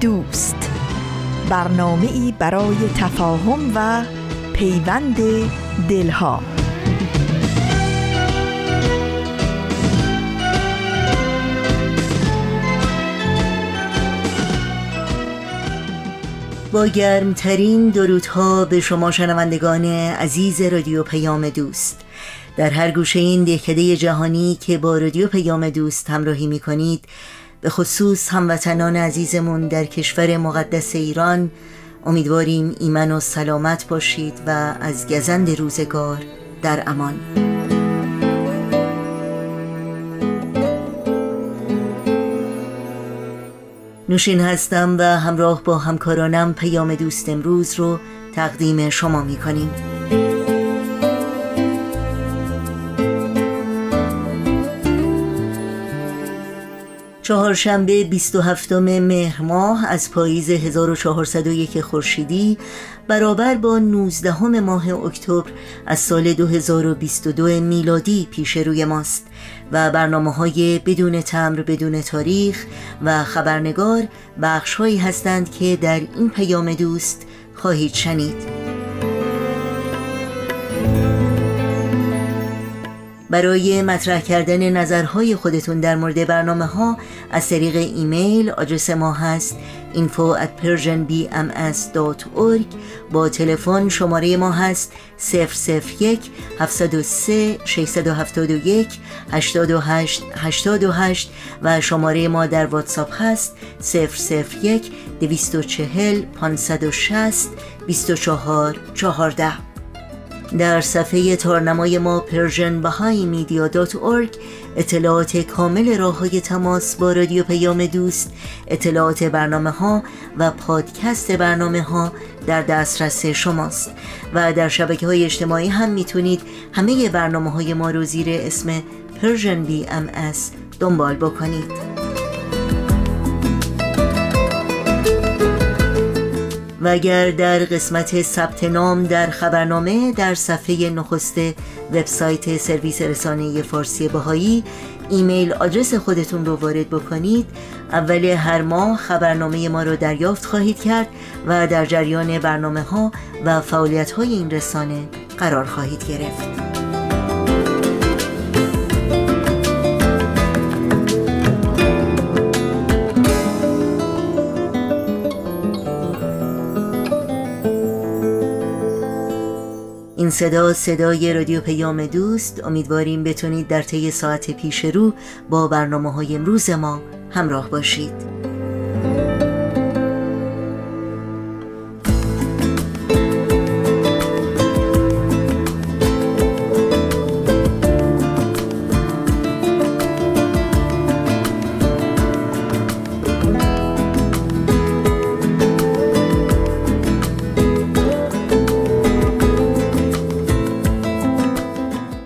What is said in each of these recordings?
دوست. برنامه ای برای تفاهم و پیوند دلها. با گرمترین درودها به شما شنوندگان عزیز رادیو پیام دوست. در هر گوشه این دهکده جهانی که با رادیو پیام دوست همراهی می کنید به خصوص هموطنان عزیزمون در کشور مقدس ایران امیدواریم ایمن و سلامت باشید و از گزند روزگار در امان. نوشین هستم و همراه با همکارانم پیام دوست امروز رو تقدیم شما می کنیم چهارشنبه 27 مهر ماه از پاییز 1401 خورشیدی برابر با 19 ماه اکتبر از سال 2022 میلادی پیش روی ماست و برنامه های بدون تمر بدون تاریخ و خبرنگار بخش هستند که در این پیام دوست خواهید شنید. برای مطرح کردن نظرهای خودتون در مورد برنامه ها از طریق ایمیل آدرس ما هست info at persianbms.org با تلفن شماره ما هست 001 703 671 828 828 و شماره ما در واتساپ هست 001 240 560 24 14 در صفحه تارنمای ما Persian Baha'i اطلاعات کامل راه های تماس با رادیو پیام دوست اطلاعات برنامه ها و پادکست برنامه ها در دسترس شماست. و در شبکه های اجتماعی هم می‌تونید همه برنامه های ما رو زیر اسم Persian BMS دنبال بکنید. و اگر در قسمت ثبت نام در خبرنامه در صفحه نخست وبسایت سرویس رسانه فارسی بهایی ایمیل آدرس خودتون رو وارد بکنید. اول هر ماه خبرنامه ما رو دریافت خواهید کرد و در جریان برنامه ها و فعالیت های این رسانه قرار خواهید گرفت. این صدا صدای رادیو پیام دوست. امیدواریم بتونید در طی ساعت پیش رو با برنامه های امروز ما همراه باشید.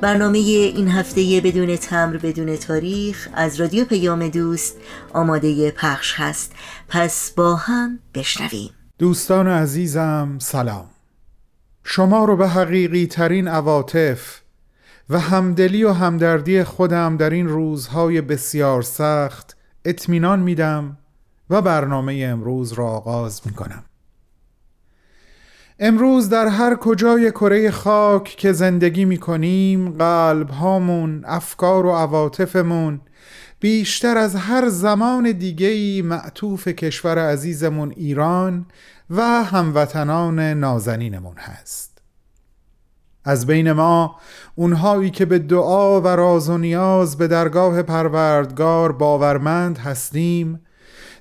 برنامه این هفته بدون تمر بدون تاریخ از رادیو پیام دوست آماده پخش هست. پس با هم بشنویم. دوستان عزیزم سلام. شما رو به حقیقی ترین عواطف و همدلی و همدردی خودم در این روزهای بسیار سخت اطمینان میدم و برنامه امروز را آغاز می کنم امروز در هر کجای کره خاک که زندگی می کنیم قلب هامون، افکار و عواطفمون بیشتر از هر زمان دیگهی معطوف کشور عزیزمون ایران و هموطنان نازنینمون هست. از بین ما اونهایی که به دعا و راز و نیاز به درگاه پروردگار باورمند هستیم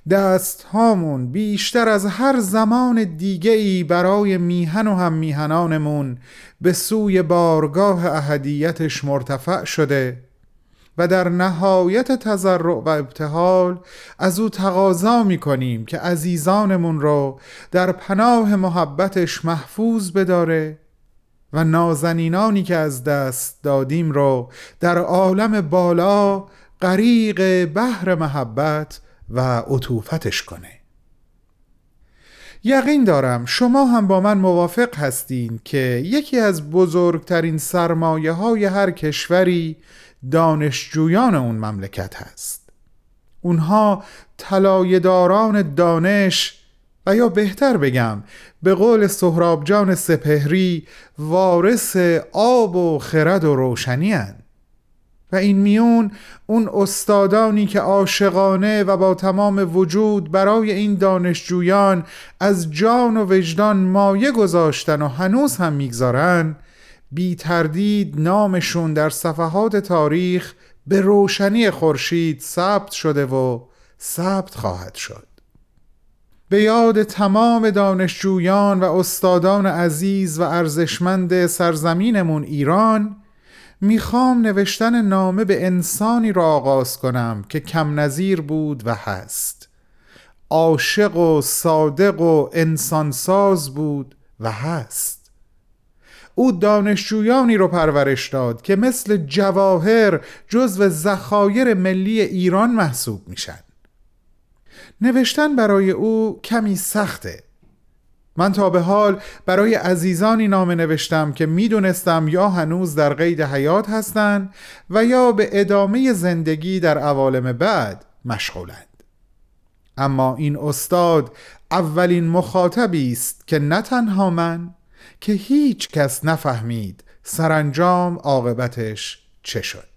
دست هامون بیشتر از هر زمان دیگه ای برای میهن و هم میهنانمون به سوی بارگاه اهدیتش مرتفع شده و در نهایت تضرع و ابتحال از او تقاضا می کنیم که عزیزانمون رو در پناه محبتش محفوظ بداره و نازنینانی که از دست دادیم رو در عالم بالا غریق بحر محبت و عطوفتش کنه یقین دارم شما هم با من موافق هستین که یکی از بزرگترین سرمایه های هر کشوری دانشجویان اون مملکت هست اونها طلایه‌داران دانش و یا بهتر بگم به قول سهراب جان سپهری وارث آب و خرد و روشنی هن. و این میون اون استادانی که عاشقانه و با تمام وجود برای این دانشجویان از جان و وجدان مایه گذاشتن و هنوز هم می‌گذارن بی تردید نامشون در صفحات تاریخ به روشنی خورشید ثبت شده و ثبت خواهد شد. به یاد تمام دانشجویان و استادان عزیز و ارزشمند سرزمینمون ایران می‌خوام نوشتن نامه به انسانی را آغاز کنم که کم نظیر بود و هست. عاشق و صادق و انسانساز بود و هست. او دانشجویانی رو پرورش داد که مثل جواهر جزو ذخایر ملی ایران محسوب میشن. نوشتن برای او کمی سخته. من تا به حال برای عزیزانی نامه نوشتم که می‌دونستم یا هنوز در قید حیات هستند و یا به ادامه زندگی در عوالم بعد مشغولند. اما این استاد اولین مخاطبی است که نه تنها من که هیچ کس نفهمید سرانجام عاقبتش چه شد.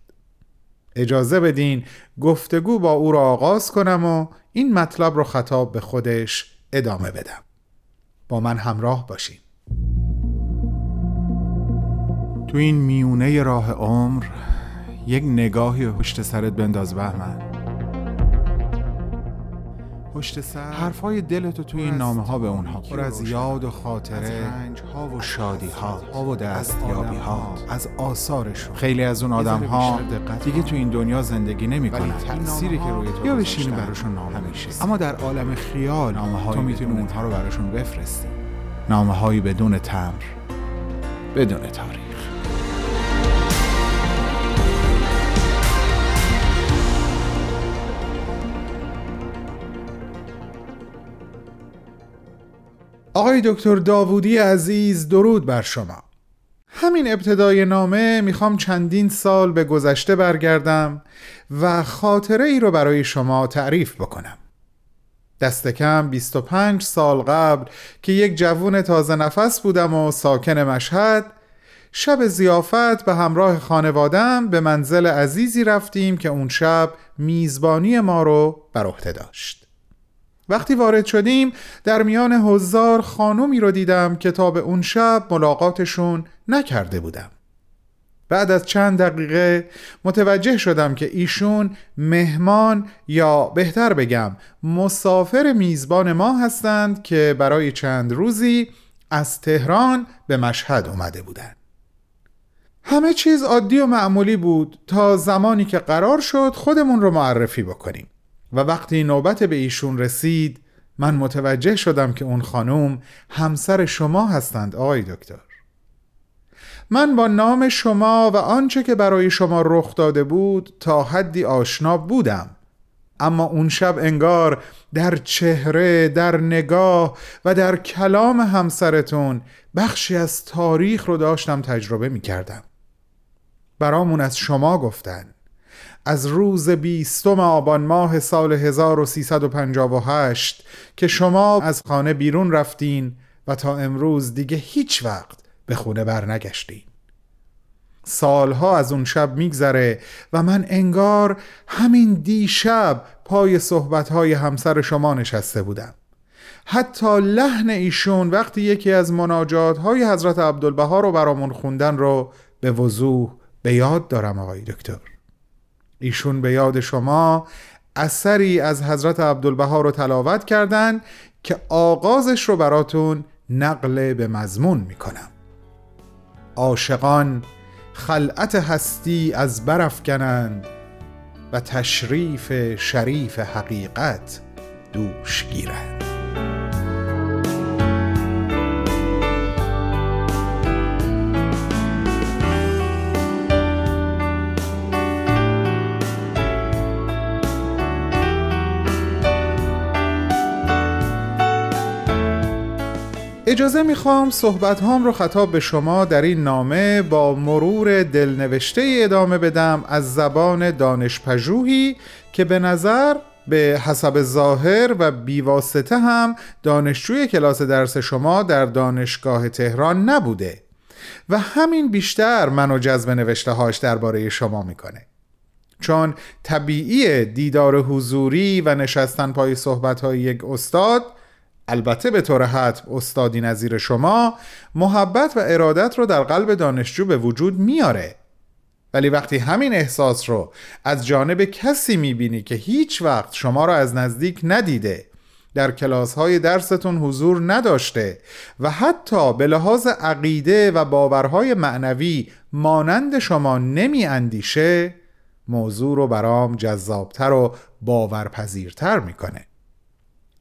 اجازه بدین گفتگو با او را آغاز کنم و این مطلب رو خطاب به خودش ادامه بدم. با من همراه باشین. تو این میونه راه عمر یک نگاهی پشت سرت بنداز بهمن. پشت سر حرفای دلتو توی این نامه ها به اونها پر از یاد و خاطره ها و شادی ها و دستیابی ها از آثارشون. خیلی از اون آدم ها دیگه تو این دنیا زندگی نمی کنن. تأثیری که روی تو یا بشینی براشون نامه میشه اما در عالم خیال نامه تو می‌تونی اونها رو براشون بفرستی. نامه هایی بدون تمر بدون تاریخ. آقای دکتر داوودی عزیز درود بر شما. همین ابتدای نامه می‌خوام چندین سال به گذشته برگردم و خاطره ای رو برای شما تعریف بکنم. دست کم 25 سال قبل که یک جوون تازه نفس بودم و ساکن مشهد شب زیافت به همراه خانوادم به منزل عزیزی رفتیم که اون شب میزبانی ما رو بر عهده داشت. وقتی وارد شدیم در میان هزار خانومی رو دیدم که تا به اون شب ملاقاتشون نکرده بودم بعد از چند دقیقه متوجه شدم که ایشون مهمان یا بهتر بگم مسافر میزبان ما هستند که برای چند روزی از تهران به مشهد اومده بودند. همه چیز عادی و معمولی بود تا زمانی که قرار شد خودمون رو معرفی بکنیم و وقتی نوبت به ایشون رسید من متوجه شدم که اون خانم همسر شما هستند آقای دکتر. من با نام شما و آنچه که برای شما رخ داده بود تا حدی آشنا بودم. اما اون شب انگار در چهره، در نگاه و در کلام همسرتون بخشی از تاریخ رو داشتم تجربه می کردم برامون از شما گفتن. از روز بیستم آبان ماه سال 1358 که شما از خانه بیرون رفتین و تا امروز دیگه هیچ وقت به خونه برنگشتین. سالها از اون شب میگذره و من انگار همین دیشب پای صحبتهای همسر شما نشسته بودم. حتی لحن ایشون وقتی یکی از مناجات های حضرت عبدالبها رو برامون خوندن رو به وضوح به یاد دارم آقای دکتر. ایشون به یاد شما اثری از حضرت عبدالبها رو تلاوت کردن که آغازش رو براتون نقل به مضمون می‌کنم. عاشقان خلعت هستی از برف کنند و تشریف شریف حقیقت دوش گیرند. اجازه می‌خوام صحبت هام رو خطاب به شما در این نامه با مرور دلنوشته ادامه بدم از زبان دانشپژوهی که به نظر به حسب ظاهر و بیواسطه هم دانشجوی کلاس درس شما در دانشگاه تهران نبوده و همین بیشتر منو جذب نوشته هاش درباره شما می‌کنه. چون طبیعی دیدار حضوری و نشستن پای صحبت های یک استاد البته به طور حتم استادی نظیر شما محبت و ارادت رو در قلب دانشجو به وجود میاره. ولی وقتی همین احساس رو از جانب کسی می‌بینی که هیچ وقت شما رو از نزدیک ندیده در کلاس های درستون حضور نداشته و حتی به لحاظ عقیده و باورهای معنوی مانند شما نمی اندیشه موضوع رو برام جذابتر و باورپذیرتر می‌کنه.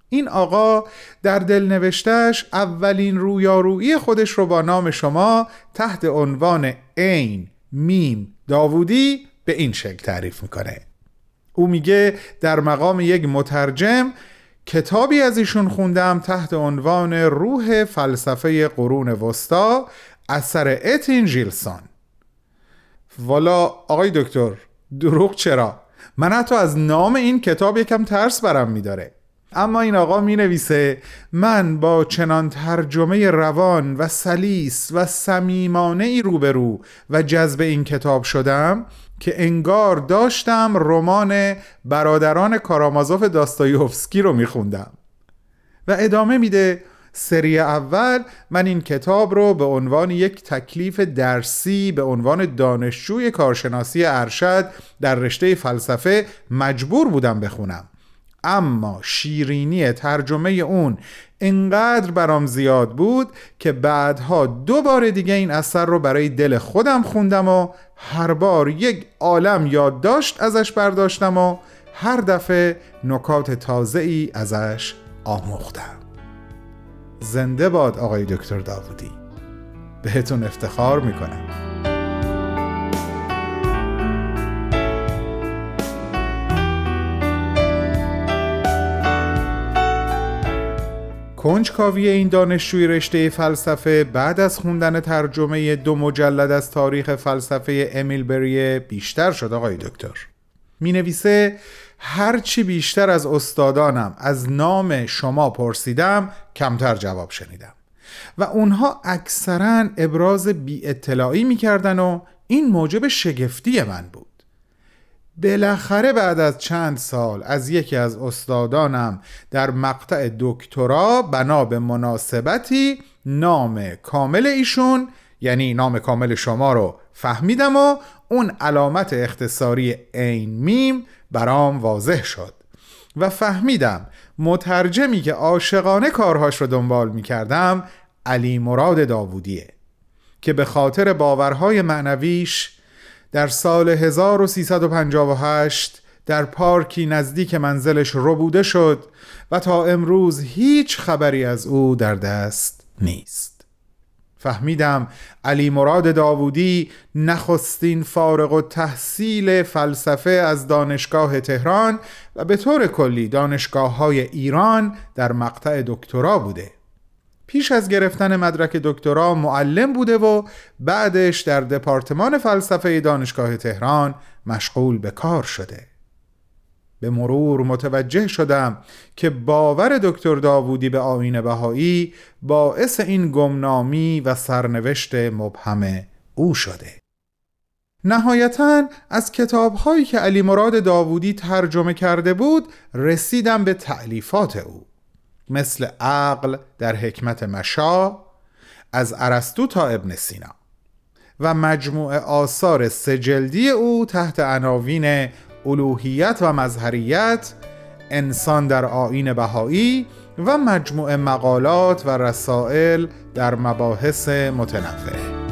این آقا در دل نوشتش اولین رویارویی خودش رو با نام شما تحت عنوان عین میم داوودی به این شکل تعریف می‌کنه. او میگه در مقام یک مترجم کتابی از ایشون خوندم تحت عنوان روح فلسفه قرون وسطا اثر اتین جیلسون والا آقای دکتر دروغ چرا؟ من حتی از نام این کتاب یکم ترس برم میداره. اما این آقا می نویسه من با چنان ترجمه روان و سلیس و صمیمانه ای روبرو و جذب این کتاب شدم که انگار داشتم رمان برادران کارامازوف داستایوفسکی رو میخوندم. و ادامه میده سری اول من این کتاب رو به عنوان یک تکلیف درسی به عنوان دانشجوی کارشناسی ارشد در رشته فلسفه مجبور بودم بخونم. اما شیرینی ترجمه اون انقدر برام زیاد بود که بعدها دو بار دیگه این اثر رو برای دل خودم خوندم و هر بار یک عالم یادداشت ازش برداشتم و هر دفعه نکات تازه ای ازش آموختم. زنده باد آقای دکتر داودی بهتون افتخار می‌کنم. کنجکاوی این دانشجوی رشته فلسفه بعد از خوندن ترجمه دو مجلد از تاریخ فلسفه امیل بریه بیشتر شد آقای دکتر. می نویسه هرچی بیشتر از استادانم از نام شما پرسیدم کمتر جواب شنیدم. و اونها اکثرا ابراز بی اطلاعی می کردن و این موجب شگفتی من بود. بالاخره بعد از چند سال از یکی از استادانم در مقطع دکترا بنا به مناسبتی نام کامل ایشون یعنی نام کامل شما رو فهمیدم و اون علامت اختصاری عین میم برام واضح شد و فهمیدم مترجمی که عاشقانه کارهاش رو دنبال می کردم علی مراد داوودیه که به خاطر باورهای معنویش در سال 1358 در پارکی نزدیک منزلش ربوده شد و تا امروز هیچ خبری از او در دست نیست. فهمیدم علی مراد داوودی نخستین فارغ و تحصیل فلسفه از دانشگاه تهران و به طور کلی دانشگاه های ایران در مقطع دکترا بوده. پیش از گرفتن مدرک دکترا معلم بوده و بعدش در دپارتمان فلسفه دانشگاه تهران مشغول به کار شده. به مرور متوجه شدم که باور دکتر داوودی به آین بهایی باعث این گمنامی و سرنوشت مبهم او شده. نهایتا از کتابهایی که علی مراد داوودی ترجمه کرده بود رسیدم به تعلیفات او. مثل عقل در حکمت مشا از ارسطو تا ابن سینا. و مجموع آثار سجلدی او تحت عناوین الوهیت و مظهریت انسان در آین بهایی و مجموع مقالات و رسائل در مباحث متنوع.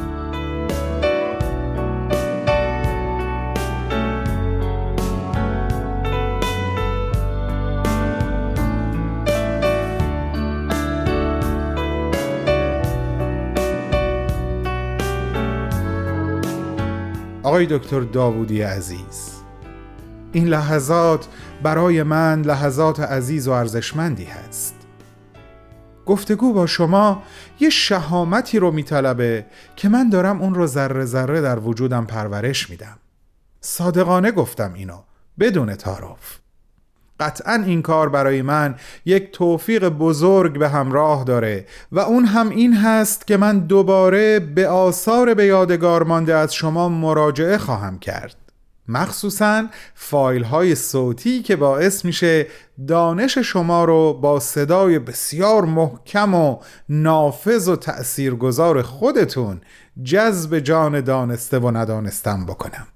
آقای دکتر داوودی عزیز. این لحظات برای من لحظات عزیز و ارزشمندی هست. گفتگو با شما یه شهامتی رو میطلبه که من دارم اون رو ذره ذره در وجودم پرورش میدم. صادقانه گفتم اینو بدون تعارف. قطعا این کار برای من یک توفیق بزرگ به همراه داره و اون هم این هست که من دوباره به آثار به یادگار مانده از شما مراجعه خواهم کرد. مخصوصا فایل های صوتی که باعث میشه دانش شما رو با صدای بسیار محکم و نافذ و تأثیرگذار خودتون جذب جان دانسته و ندانستم بکنم.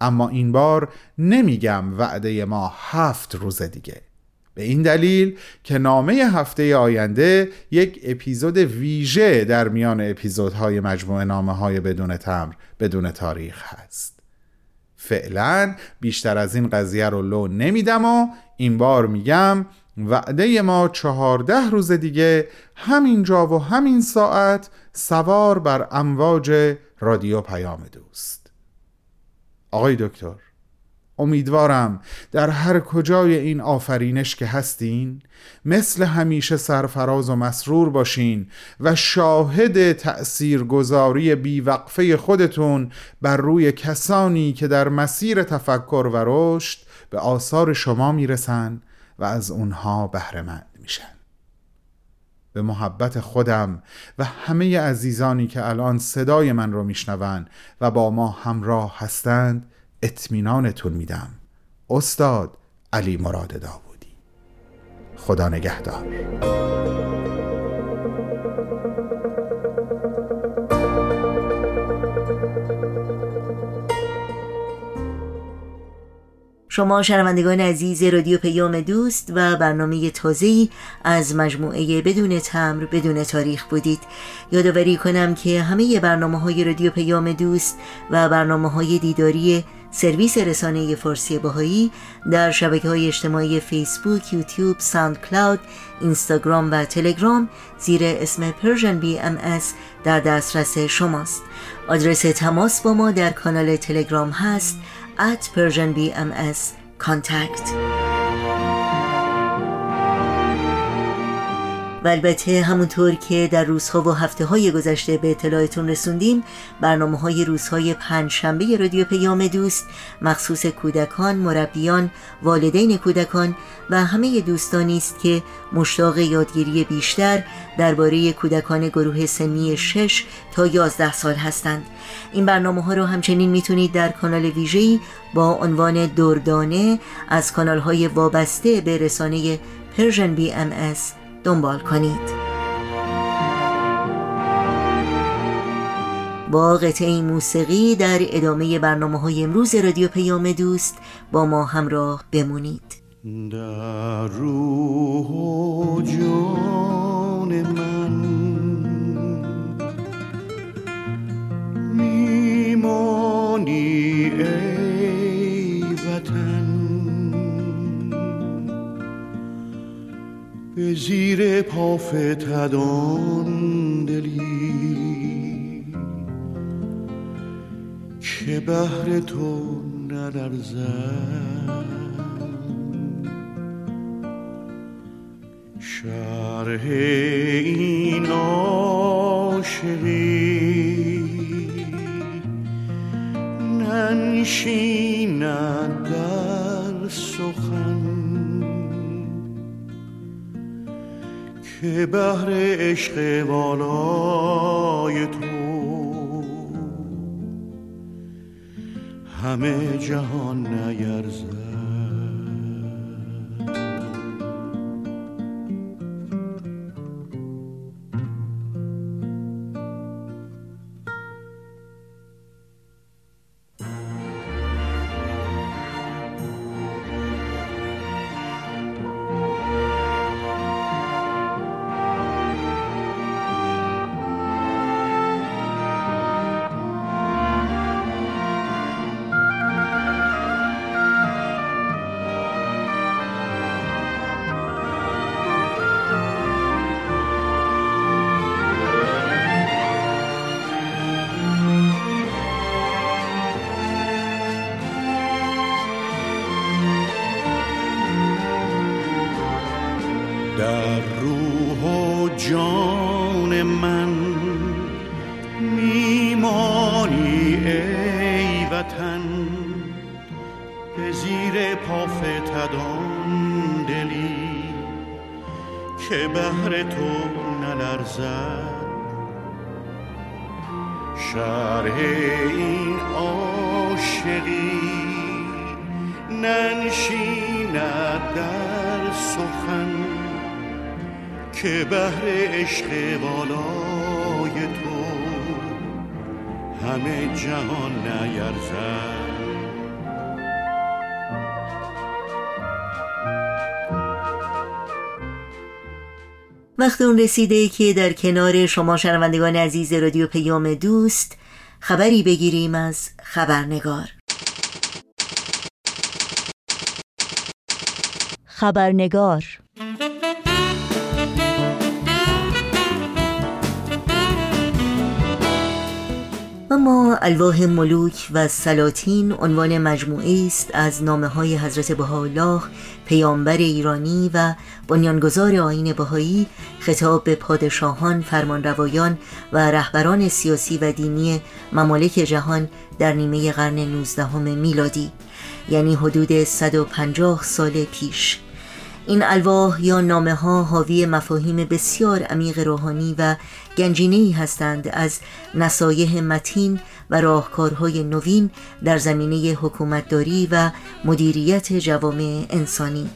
اما این بار نمیگم وعده ما هفت روز دیگه. به این دلیل که نامه هفته آینده یک اپیزود ویژه در میان اپیزودهای مجموعه نامه های بدون تمر بدون تاریخ هست. فعلا بیشتر از این قضیه رو لو نمیدم و این بار میگم وعده ما چهارده روز دیگه همینجا و همین ساعت سوار بر امواج رادیو پیام دوست. آقای دکتر امیدوارم در هر کجای این آفرینش که هستین مثل همیشه سرفراز و مسرور باشین و شاهد تأثیرگذاری بیوقفه خودتون بر روی کسانی که در مسیر تفکر و رشد به آثار شما می‌رسن و از اونها بهرهمند میشن. به محبت خودم و همه عزیزانی که الان صدای من رو میشنون و با ما همراه هستند اطمینانتون میدم. استاد علی مراد داوودی. خدا نگهدار. شما شنوندگان عزیز رادیو پیام دوست و برنامه تازه‌ای از مجموعه بدون تمر بدون تاریخ بودید. یادآوری کنم که همه برنامه های رادیو پیام دوست و برنامه های دیداری سرویس رسانه فارسی باهایی در شبکه های اجتماعی فیسبوک، یوتیوب، ساوند کلاود، اینستاگرام و تلگرام زیر اسم BMS در دسترس شماست. آدرس تماس با ما در کانال تلگرام هست at Persian BMS contact. و البته همونطور که در روزها و هفته های گذشته به اطلاعتون رسوندیم برنامه های روزهای پنج شنبه رادیو پیام دوست مخصوص کودکان، مربیان، والدین کودکان و همه دوستانی است که مشتاق یادگیری بیشتر درباره کودکان گروه سنی 6 تا 11 سال هستند. این برنامه ها رو همچنین می‌تونید در کانال ویژه‌ای با عنوان دردانه از کانال های وابسته به رسانه Persian BMS دنبال کنید. با قطعه موسیقی در ادامه برنامه های امروز رادیو پیام دوست با ما همراه بمونید. در روح و جان من میمانی زیر پافتدان دلی. که بهر تو نلرزد شرح این عاشقی ننشیند در سخن. که بهر عشق والای تو. همه جهان نیرزد وقت اون رسیده که در کنار شما شنوندگان عزیز رادیو پیام دوست خبری بگیریم از خبرنگار. خبرنگار. اما الواح ملوک و سلاطین عنوان مجموعه است از نامه های حضرت بهاءالله پیامبر ایرانی و بنیانگذار آین بهایی خطاب به پادشاهان، فرمانروایان و رهبران سیاسی و دینی ممالک جهان در نیمه قرن 19 میلادی یعنی حدود 150 سال پیش. این الواح یا نامه ها حاوی مفاهیم بسیار عمیق روحانی و گنجینه هستند از نصایح متین و راهکارهای نوین در زمینه حکومتداری و مدیریت جوامع انسانی.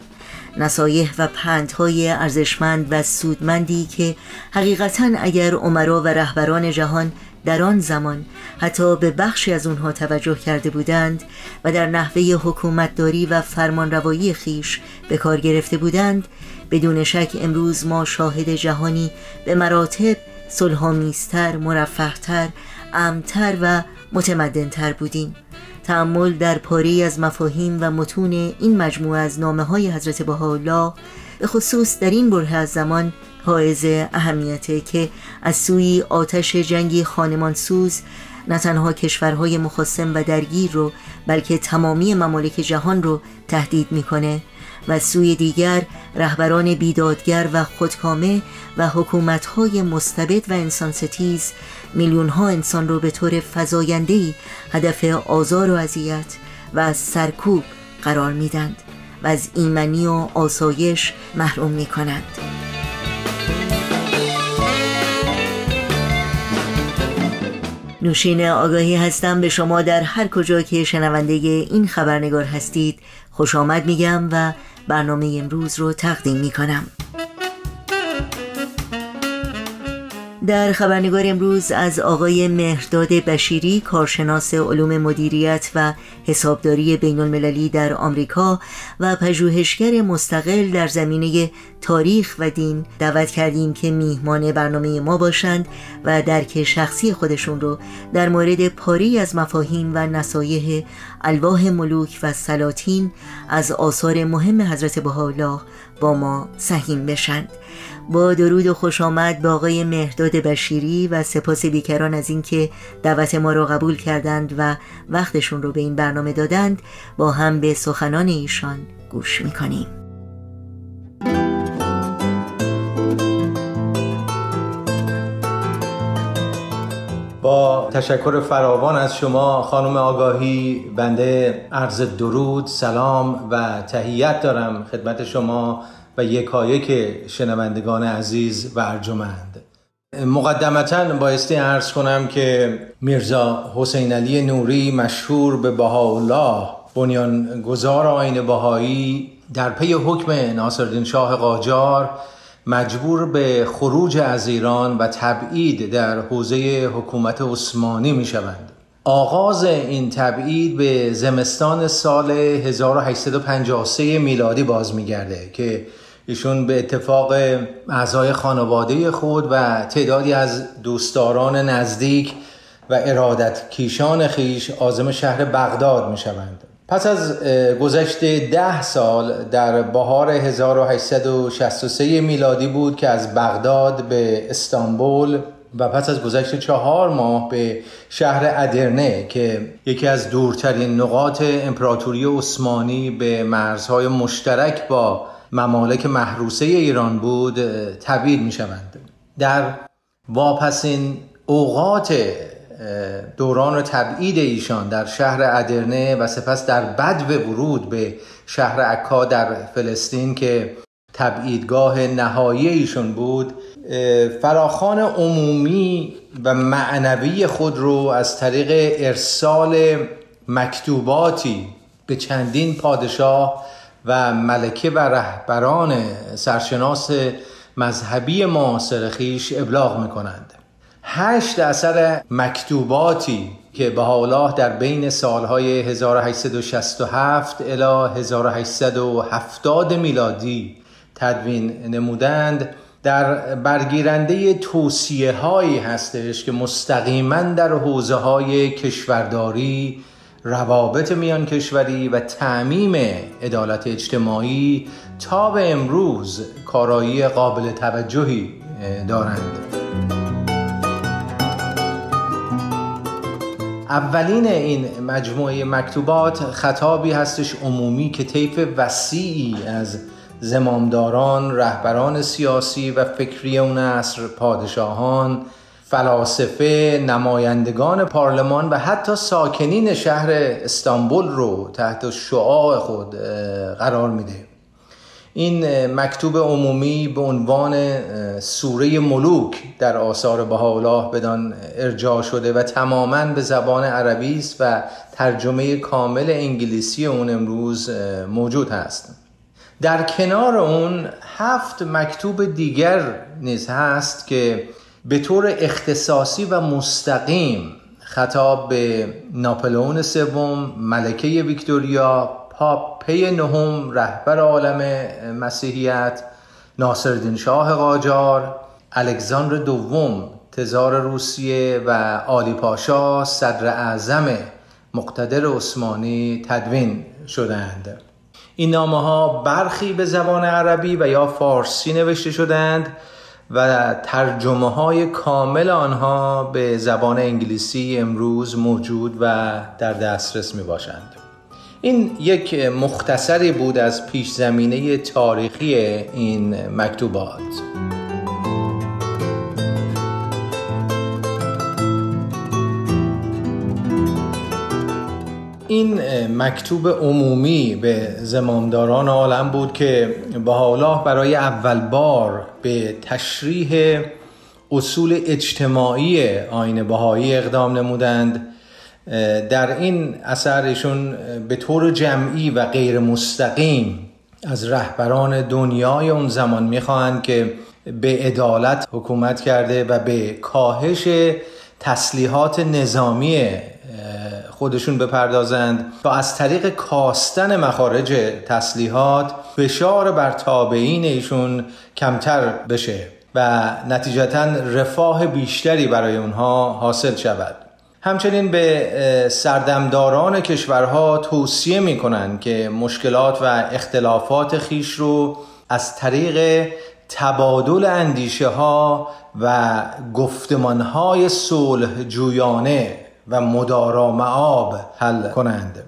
نصایح و پندهای ارزشمند و سودمندی که حقیقتا اگر عمرا و رهبران جهان در آن زمان حتی به بخشی از اونها توجه کرده بودند و در نحوه حکومتداری و فرمانروایی خیش به کار گرفته بودند بدون شک امروز ما شاهد جهانی به مراتب صلحآمیزتر مرفهتر امتر و متمدنتر بودیم. تعمل در پاری از مفاهیم و متون این مجموعه از نامه های حضرت بهاءالله به خصوص در این بره از زمان حائز اهمیته که از سوی آتش جنگی خانمانسوز نه تنها کشورهای مخاسم و درگیر رو بلکه تمامی ممالک جهان رو تهدید می‌کنه. و سوی دیگر رهبران بیدادگر و خودکامه و حکومتهای مستبد و انسان ستیز میلیون ها انسان رو به طور فزایندهی هدف آزار و اذیت و سرکوب قرار میدند و از ایمنی و آسایش محروم می کنند. نوشین آگاهی هستم به شما در هر کجا که شنونده این خبرنگار هستید خوش آمد میگم و برنامه امروز رو تقدیم می‌کنم. در خبرنگار امروز از آقای مهرداد بشیری کارشناس علوم مدیریت و حسابداری بین المللی در آمریکا و پژوهشگر مستقل در زمینه تاریخ و دین دعوت کردیم که میهمان برنامه ما باشند و درک شخصی خودشون رو در مورد پاری از مفاهیم و نصایح الواح ملوک و سلاطین از آثار مهم حضرت بهاءالله با ما سهیم بشند. با درود و خوش آمد به آقای مهداد بشیری و سپاس بیکران از اینکه دعوت ما را قبول کردند و وقتشون رو به این برنامه دادند. با هم به سخنان ایشان گوش می‌کنیم. با تشکر فراوان از شما خانم آگاهی بنده عرض درود سلام و تهیت دارم خدمت شما. و یکایک شنوندگان عزیز و ارجمند مقدمتا بایستی ارز کنم که میرزا حسین علی نوری مشهور به بهاءالله بنیانگذار آین بهایی در پی حکم ناصرالدین شاه قاجار مجبور به خروج از ایران و تبعید در حوزه حکومت عثمانی می شوند. آغاز این تبعید به زمستان سال 1853 میلادی باز میگرده که ایشون به اتفاق اعضای خانواده خود و تعدادی از دوستداران نزدیک و ارادت کیشان خیش آزم شهر بغداد می شوند. پس از گذشت ده سال در بهار 1863 میلادی بود که از بغداد به استانبول و پس از گذشت چهار ماه به شهر ادرنه که یکی از دورترین نقاط امپراتوری عثمانی به مرزهای مشترک با ممالک محروسه ایران بود تبعید می شوند در واپسین اوقات دوران تبعید ایشان در شهر ادرنه و سپس در بدو ورود به شهر عکا در فلسطین که تبعیدگاه نهایی ایشون بود فراخان عمومی و معنوی خود رو از طریق ارسال مکتوباتی به چندین پادشاه و ملکه و رهبران سرشناس مذهبی معاصر خیش ابلاغ می‌کنند. هشت اثر مکتوباتی که به الله در بین سالهای 1867 الی 1870 میلادی تدوین نمودند در برگیرنده توصیه هایی هستش که مستقیما در حوزه های کشورداری روابط میان کشوری و تعمیم عدالت اجتماعی تا به امروز کارایی قابل توجهی دارند. اولین این مجموعه مکتوبات خطابی هستش عمومی که طیف وسیعی از زمامداران، رهبران سیاسی و فکری اون عصر پادشاهان، فلاسفه، نمایندگان پارلمان و حتی ساکنین شهر استانبول رو تحت شعاع خود قرار میده. این مکتوب عمومی به عنوان سوره ملوک در آثار بهاءالله بدان ارجاع شده و تماما به زبان عربی است و ترجمه کامل انگلیسی اون امروز موجود هست. در کنار اون هفت مکتوب دیگر نیز هست که به طور اختصاصی و مستقیم خطاب به ناپلئون سوم ملکه ویکتوریا پاپ پی نهم رهبر عالم مسیحیت ناصرالدین شاه قاجار الکساندر دوم تزار روسیه و آلی پاشا صدر اعظم مقتدر عثمانی تدوین شدند این نامه ها برخی به زبان عربی و یا فارسی نوشته شدند و ترجمه های کامل آنها به زبان انگلیسی امروز موجود و در دسترس می باشند این یک مختصری بود از پیش زمینه تاریخی این مکتوبات. این مکتوب عمومی به زمامداران عالم بود که حالا برای اول بار به تشریح اصول اجتماعی آین بهایی اقدام نمودند. در این اثر ایشون به طور جمعی و غیر مستقیم از رهبران دنیای اون زمان می‌خواهند که به عدالت حکومت کرده و به کاهش تسلیحات نظامی خودشون بپردازند تا از طریق کاستن مخارج تسلیحات فشار بر تابعین ایشون کمتر بشه و نتیجتا رفاه بیشتری برای اونها حاصل شود. همچنین به سردمداران کشورها توصیه می کنند که مشکلات و اختلافات خیش رو از طریق تبادل اندیشه ها و گفتمان های صلح جویانه و مدارا معاب حل کنند.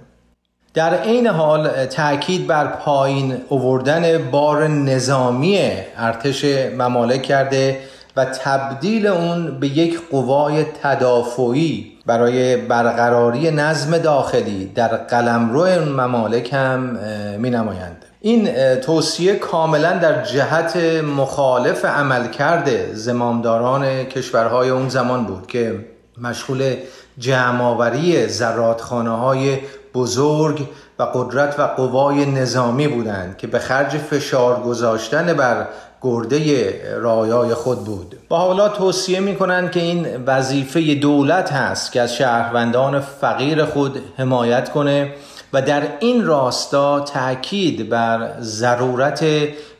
در عین حال تاکید بر پایین اووردن بار نظامی ارتش ممالک کرده و تبدیل اون به یک قوای تدافعی برای برقراری نظم داخلی در قلمرو ممالک هم می نمایند این توصیه کاملا در جهت مخالف عملکرد زمامداران کشورهای اون زمان بود که مشغول جمعآوری زرادخانه های بزرگ و قدرت و قوای نظامی بودند که به خرج فشار گذاشتن بر گرده رایای خود بود. با حالا توصیه می کنند که این وظیفه دولت هست که از شهروندان فقیر خود حمایت کنه و در این راستا تاکید بر ضرورت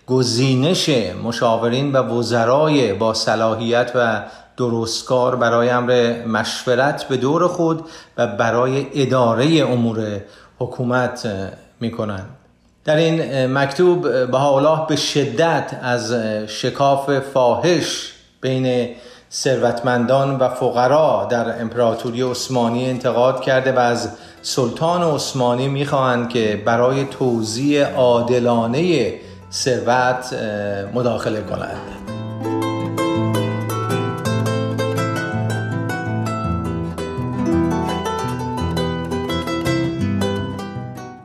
گزینش مشاورین و وزرای با صلاحیت و درستکار برای امر مشورت به دور خود و برای اداره امور حکومت می کنند در این مکتوب به به شدت از شکاف فاحش بین ثروتمندان و فقرا در امپراتوری عثمانی انتقاد کرده و از سلطان عثمانی می‌خواهند که برای توزیع عادلانه ثروت مداخله کنند.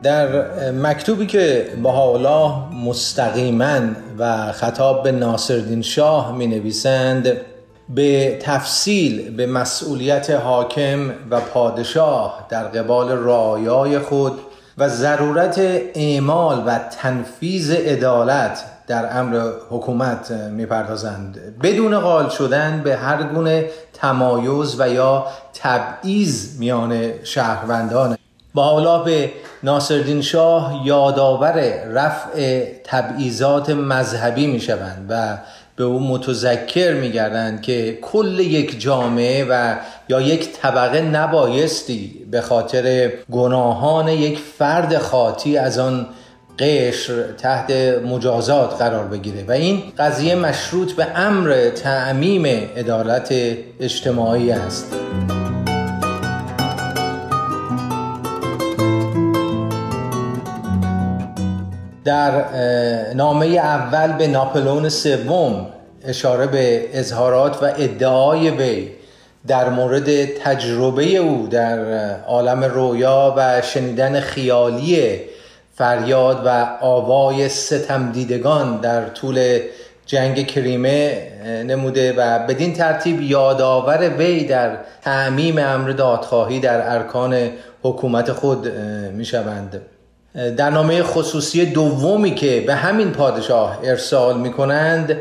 در مکتوبی که حالا مستقیما و خطاب به ناصرالدین شاه می نویسند به تفصیل به مسئولیت حاکم و پادشاه در قبال رعایای خود و ضرورت اعمال و تنفیز عدالت در امر حکومت می‌پردازند. بدون قال شدن به هر گونه تمایز و یا تبعیض میان شهروندان. با به ناصرالدین شاه یادآور رفع تبعیضات مذهبی می‌شوند و به او متذکر میگردند که کل یک جامعه و یا یک طبقه نبایستی به خاطر گناهان یک فرد خاطی از آن قشر تحت مجازات قرار بگیره. و این قضیه مشروط به امر تعمیم عدالت اجتماعی است. در نامه اول به ناپلون سوم اشاره به اظهارات و ادعای وی در مورد تجربه او در عالم رویا و شنیدن خیالی فریاد و آوای ستم دیدگان در طول جنگ کریمه نموده و بدین ترتیب یادآور وی در تعمیم امر دادخواهی در ارکان حکومت خود می شوند. در نامه خصوصی دومی که به همین پادشاه ارسال می کنند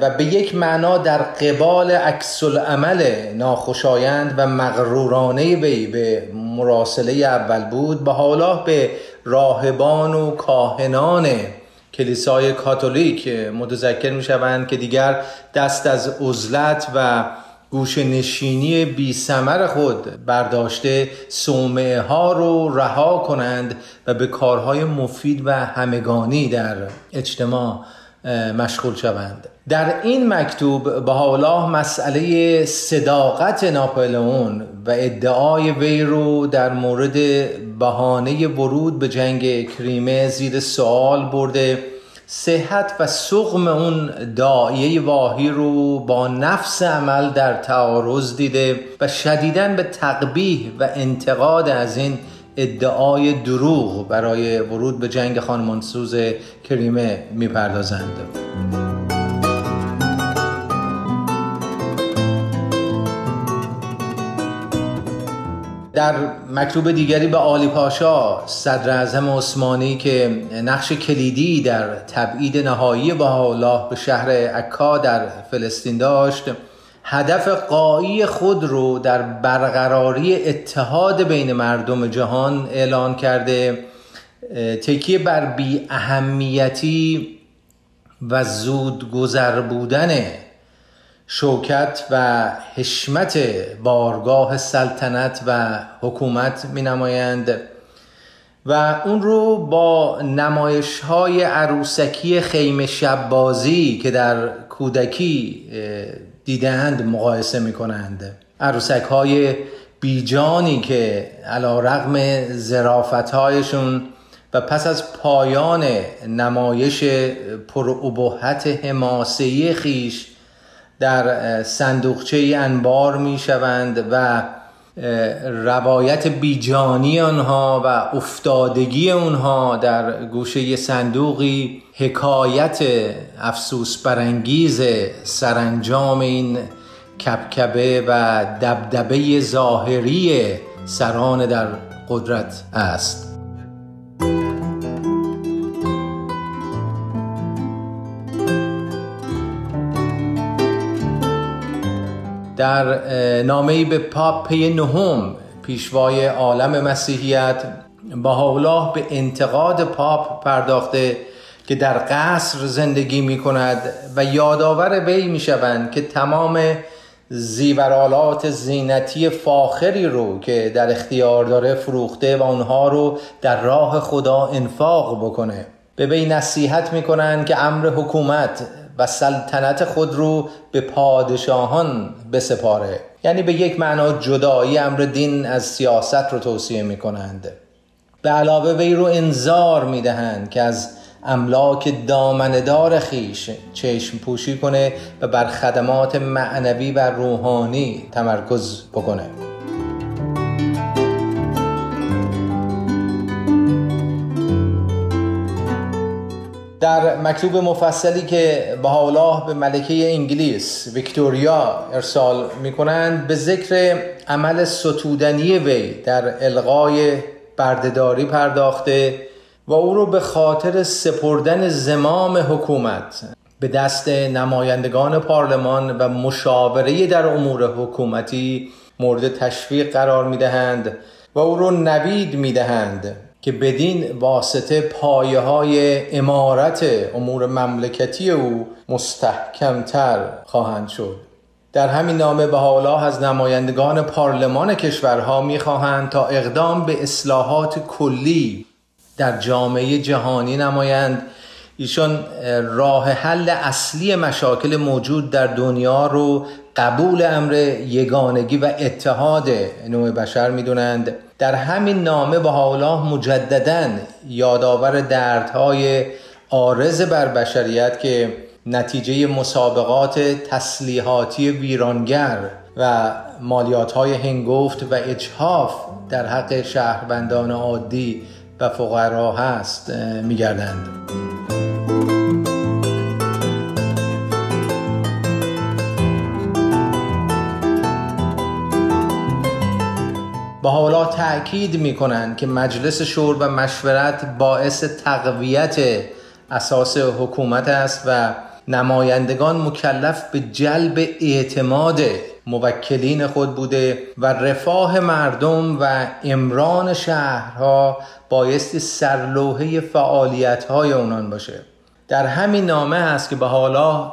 و به یک معنا در قبال عکس عمل ناخوشایند و مغرورانه وی به مراسله اول بود به حالا به راهبان و کاهنان کلیسای کاتولیک متذکر می شوند که دیگر دست از عزلت و گوش نشینی بی سمر خود برداشته سومه ها رو رها کنند و به کارهای مفید و همگانی در اجتماع مشغول شوند. در این مکتوب به حالا مسئله صداقت ناپلئون و ادعای وی رو در مورد بهانه ورود به جنگ کریمه زیر سوال برده. صحت و سقم اون دایه واهی رو با نفس عمل در تعارض دیده و شدیدن به تقبیح و انتقاد از این ادعای دروغ برای ورود به جنگ خانمانسوز کریمه می‌پردازند. در مکتوب دیگری به آلی پاشا صدر اعظم عثمانی که نقش کلیدی در تبعید نهایی الله به شهر عکا در فلسطین داشت هدف قایی خود رو در برقراری اتحاد بین مردم جهان اعلان کرده تکیه بر بی اهمیتی و زود گذر بودن شوکت و حشمت بارگاه سلطنت و حکومت می نمایند و اون رو با نمایش های عروسکی خیمه شبازی که در کودکی دیدند مقایسه می کنند عروسک های بیجانی که علا رغم زرافت هایشون و پس از پایان نمایش پرعبوحت حماسهی خیش در صندوقچه انبار می شوند و روایت بیجانی آنها و افتادگی آنها در گوشه صندوقی حکایت افسوس برانگیز سرانجام این کبکبه و دبدبه ظاهری سران در قدرت است. در نامه به پاپ پی نهم پیشوای عالم مسیحیت با به انتقاد پاپ پرداخته که در قصر زندگی می کند و یادآور وی می شوند که تمام زیورالات زینتی فاخری رو که در اختیار داره فروخته و اونها رو در راه خدا انفاق بکنه. به وی نصیحت می‌کنند که امر حکومت و سلطنت خود رو به پادشاهان بسپاره. یعنی به یک معنا جدایی امر دین از سیاست رو توصیه می کنند به علاوه وی رو انذار می دهند که از املاک دامندار خیش چشم پوشی کنه و بر خدمات معنوی و روحانی تمرکز بکنه. در مکتوب مفصلی که الله به ملکه انگلیس ویکتوریا ارسال می کنند به ذکر عمل ستودنی وی در القای بردهداری پرداخته و او رو به خاطر سپردن زمام حکومت به دست نمایندگان پارلمان و مشاوره در امور حکومتی مورد تشویق قرار می دهند و او رو نوید می دهند که بدین واسطه پایه های امارت امور مملکتی او مستحکمتر خواهند شد. در همین نامه به حالا از نمایندگان پارلمان کشورها می‌خواهند تا اقدام به اصلاحات کلی در جامعه جهانی نمایند. ایشان راه حل اصلی مشاکل موجود در دنیا رو قبول امر یگانگی و اتحاد نوع بشر می‌دونند. در همین نامه به الله مجددا یادآور دردهای آرز بر بشریت که نتیجه مسابقات تسلیحاتی ویرانگر و مالیات های هنگفت و اجحاف در حق شهروندان عادی و فقرا هست میگردند. با حالا تأکید می کنند که مجلس شور و مشورت باعث تقویت اساس حکومت است و نمایندگان مکلف به جلب اعتماد موکلین خود بوده و رفاه مردم و امران شهرها بایستی سرلوحه فعالیت های اونان باشه. در همین نامه است که به حالا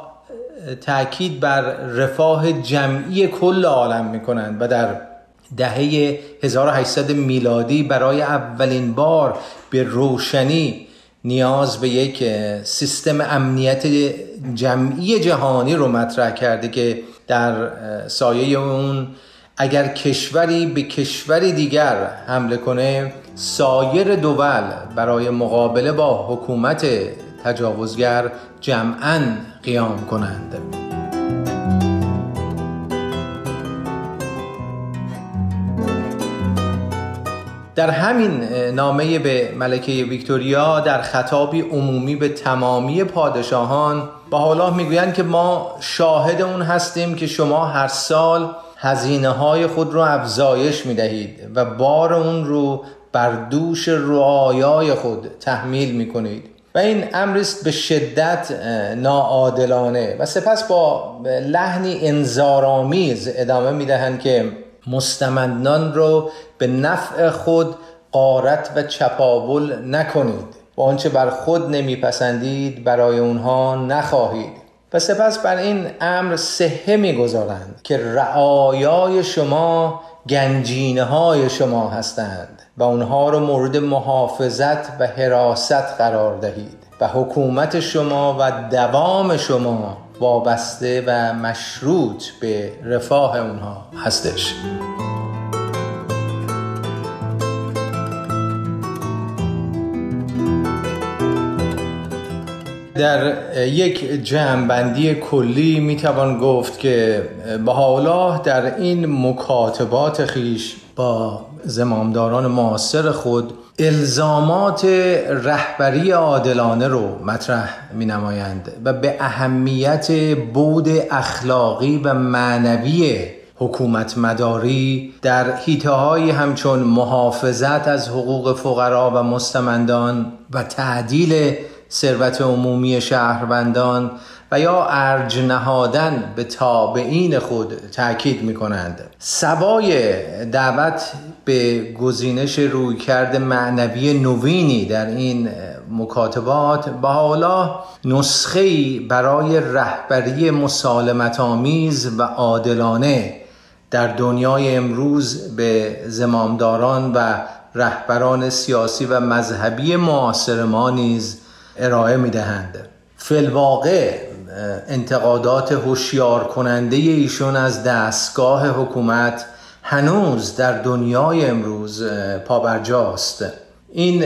تاکید بر رفاه جمعی کل عالم می کنند و در دهه 1800 میلادی برای اولین بار به روشنی نیاز به یک سیستم امنیت جمعی جهانی رو مطرح کرده که در سایه اون اگر کشوری به کشوری دیگر حمله کنه سایر دول برای مقابله با حکومت تجاوزگر جمعا قیام کنند. در همین نامه به ملکه ویکتوریا در خطابی عمومی به تمامی پادشاهان با حالا می‌گویند که ما شاهد اون هستیم که شما هر سال هزینه های خود رو افزایش می دهید و بار اون رو بر دوش رعایای خود تحمیل می کنید و این امرست به شدت ناعادلانه. و سپس با لحنی انذارآمیز ادامه می دهند که مستمندان رو به نفع خود قارت و چپاول نکنید. و آنچه بر خود نمیپسندید برای اونها نخواهید. و سپس بر این امر سهه می‌گذارند که رعایای شما گنجینه های شما هستند و اونها رو مورد محافظت و حراست قرار دهید. و حکومت شما و دوام شما وابسته و مشروط به رفاه اونها هستش. در یک جمعبندی کلی می‌توان گفت که بهاءالله در این مکاتبات خیش با زمامداران معاصر خود الزامات رهبری عادلانه رو مطرح می نمایند و به اهمیت بود اخلاقی و معنوی حکومت مداری در حیطه های همچون محافظت از حقوق فقرا و مستمندان و تعدیل ثروت عمومی شهروندان و یا ارج نهادن به تابعین خود تاکید می کنند سوای دعوت به گزینش رویکرد معنوی نوینی در این مکاتبات با حالا نسخه برای رهبری مسالمت آمیز و عادلانه در دنیای امروز به زمامداران و رهبران سیاسی و مذهبی معاصر ما نیز ارائه می دهند فلواقع انتقادات هوشیار کننده ایشون از دستگاه حکومت هنوز در دنیای امروز پابرجاست. این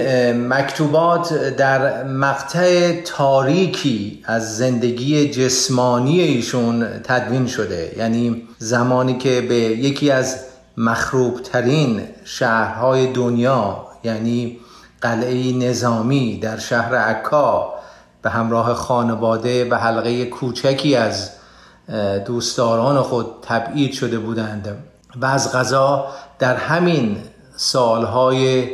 مکتوبات در مقطع تاریکی از زندگی جسمانی ایشون تدوین شده. یعنی زمانی که به یکی از مخروب ترین شهرهای دنیا یعنی قلعه نظامی در شهر عکا به همراه خانواده به حلقه کوچکی از دوستداران خود تبعید شده بودند و از غذا در همین سالهای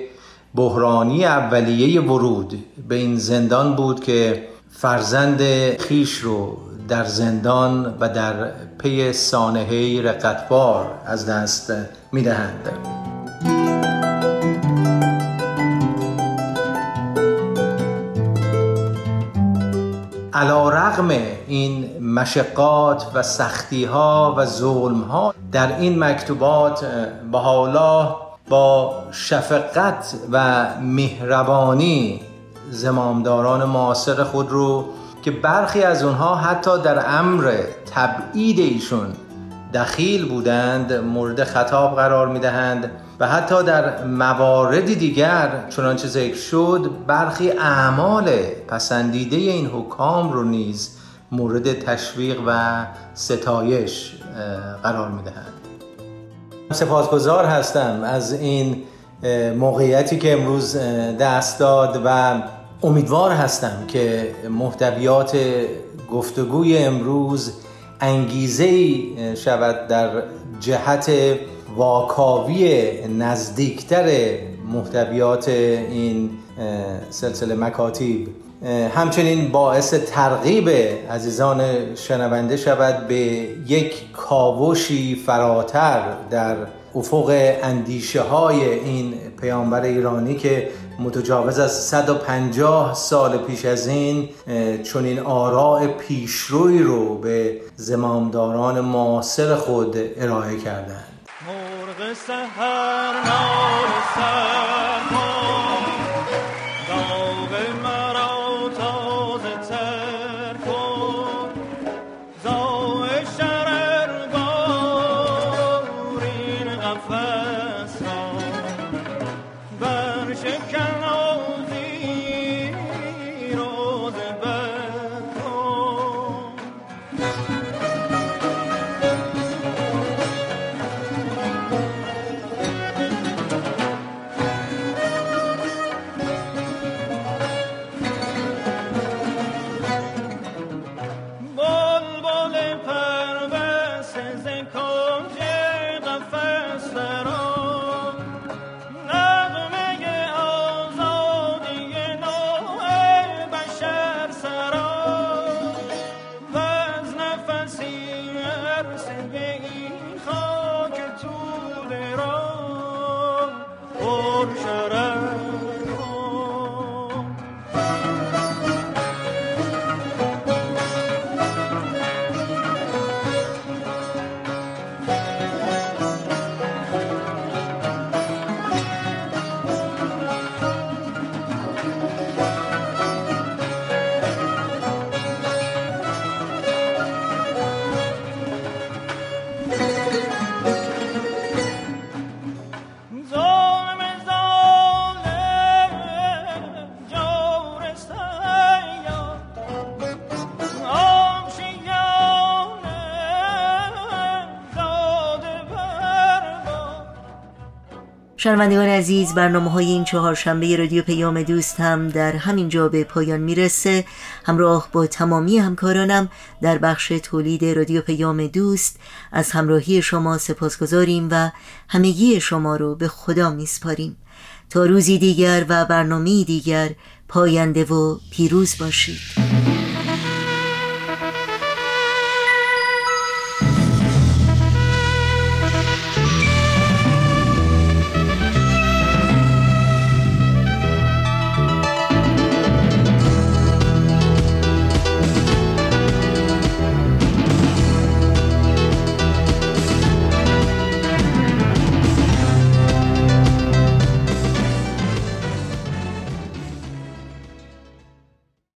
بحرانی اولیه ورود به این زندان بود که فرزند خیش رو در زندان و در پی سانحه رقتبار از دست می‌دهند. علا رغم این مشقات و سختی ها و ظلم ها در این مکتوبات با حالا با شفقت و مهربانی زمامداران معاصر خود رو که برخی از اونها حتی در امر تبعید ایشون دخیل بودند مورد خطاب قرار می‌دهند. و حتی در مواردی دیگر چنانچه ذکر شد برخی اعمال پسندیده این حکام رو نیز مورد تشویق و ستایش قرار می‌دهند. سپاسگزار هستم از این موقعیتی که امروز دست داد و امیدوار هستم که محتویات گفتگوی امروز انگیزه شود در جهت واکاوی نزدیکتر محتویات این سلسله مکاتیب. همچنین باعث ترغیب عزیزان شنونده شود به یک کاوشی فراتر در افق اندیشه های این پیامبر ایرانی که متجاوز از 150 سال پیش از این چون این آراء پیشروی رو به زمامداران معاصر خود ارائه کردند. سهر شنوندگان عزیز برنامه های این چهارشنبه رادیو پیام دوست هم در همین جا به پایان می‌رسه. همراه با تمامی همکارانم در بخش تولید رادیو پیام دوست از همراهی شما سپاسگزاریم و همگی شما رو به خدا میسپاریم. تا روزی دیگر و برنامه دیگر پاینده و پیروز باشید.